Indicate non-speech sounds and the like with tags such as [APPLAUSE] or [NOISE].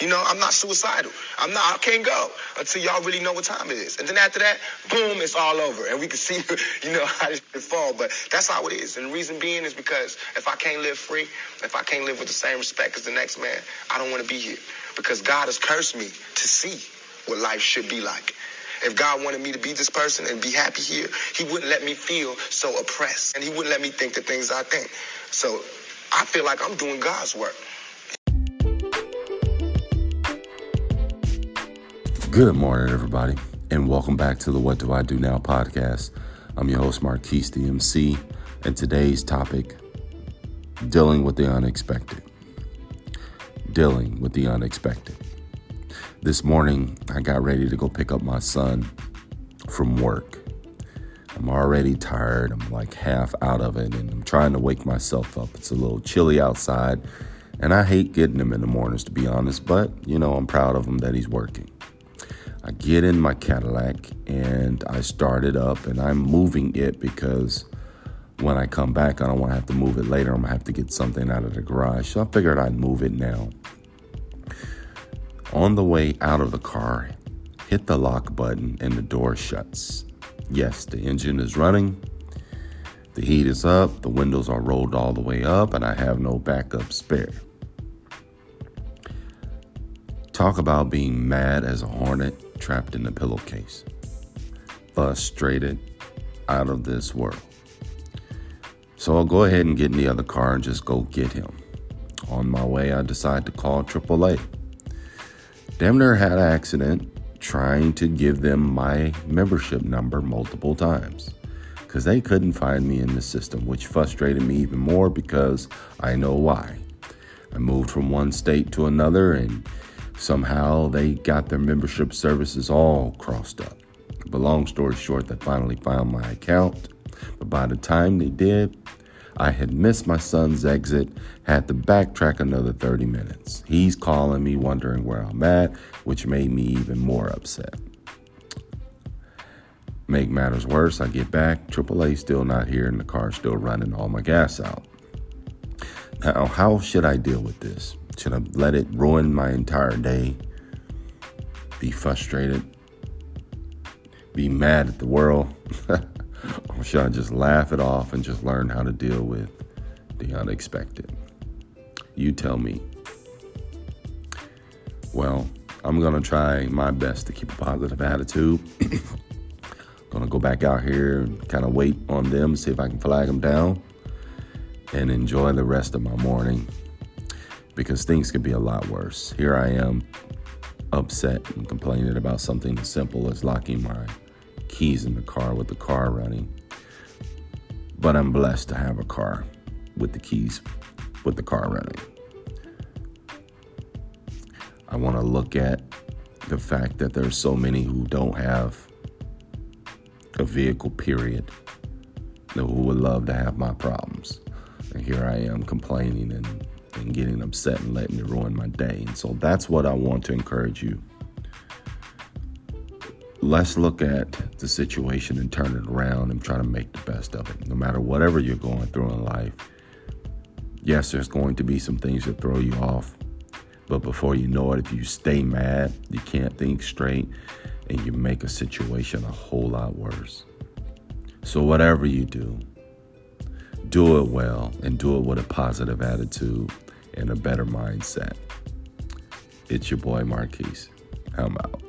You know, I'm not suicidal. I'm not. I can't go until y'all really know what time it is. And then after that, boom, it's all over, and we can see, [LAUGHS] you know, how can fall. But that's how it is. And the reason being is because if I can't live free, if I can't live with the same respect as the next man, I don't want to be here. Because God has cursed me to see what life should be like. If God wanted me to be this person and be happy here, He wouldn't let me feel so oppressed, and He wouldn't let me think the things I think. So I feel like I'm doing God's work. Good morning, everybody, and welcome back to the What Do I Do Now podcast. I'm your host, Marquise DMC, and today's topic dealing with the unexpected. Dealing with the unexpected. This morning, I got ready to go pick up my son from work. I'm already tired. I'm like half out of it, and I'm trying to wake myself up. It's a little chilly outside, and I hate getting him in the mornings, to be honest, but you know, I'm proud of him that he's working. I get in my Cadillac and I start it up and I'm moving it because when I come back, I don't want to have to move it later. I'm going to have to get something out of the garage. So I figured I'd move it now. On the way out of the car, hit the lock button and the door shuts. Yes, the engine is running. The heat is up, the windows are rolled all the way up, and I have no backup spare. Talk about being mad as a hornet trapped in a pillowcase, frustrated, out of this world. So I'll go ahead and get in the other car and just go get him. On my way, I decide to call AAA. Damn near had an accident trying to give them my membership number multiple times because they couldn't find me in the system, which frustrated me even more because I know why. I moved from one state to another and Somehow they got their membership services all crossed up. But long story short, they finally found my account. But by the time they did, I had missed my son's exit, had to backtrack another 30 minutes. He's calling me, wondering where I'm at, which made me even more upset. Make matters worse, I get back, AAA still not here, and the car's still running all my gas out. Now, how should I deal with this? Should I let it ruin my entire day? Be frustrated? Be mad at the world? [LAUGHS] or should I just laugh it off and just learn how to deal with the unexpected? You tell me. Well, I'm going to try my best to keep a positive attitude. [COUGHS] going to go back out here and kind of wait on them, see if I can flag them down, and enjoy the rest of my morning because things could be a lot worse. Here I am, upset and complaining about something as simple as locking my keys in the car with the car running. But I'm blessed to have a car with the keys with the car running. I want to look at the fact that there's so many who don't have a vehicle, period, who would love to have my problems. And here I am complaining and and getting upset and letting it ruin my day. And so that's what I want to encourage you. Let's look at the situation and turn it around and try to make the best of it. No matter whatever you're going through in life, yes, there's going to be some things that throw you off. But before you know it, if you stay mad, you can't think straight, and you make a situation a whole lot worse. So, whatever you do, do it well and do it with a positive attitude and a better mindset. It's your boy Marquise. I'm out.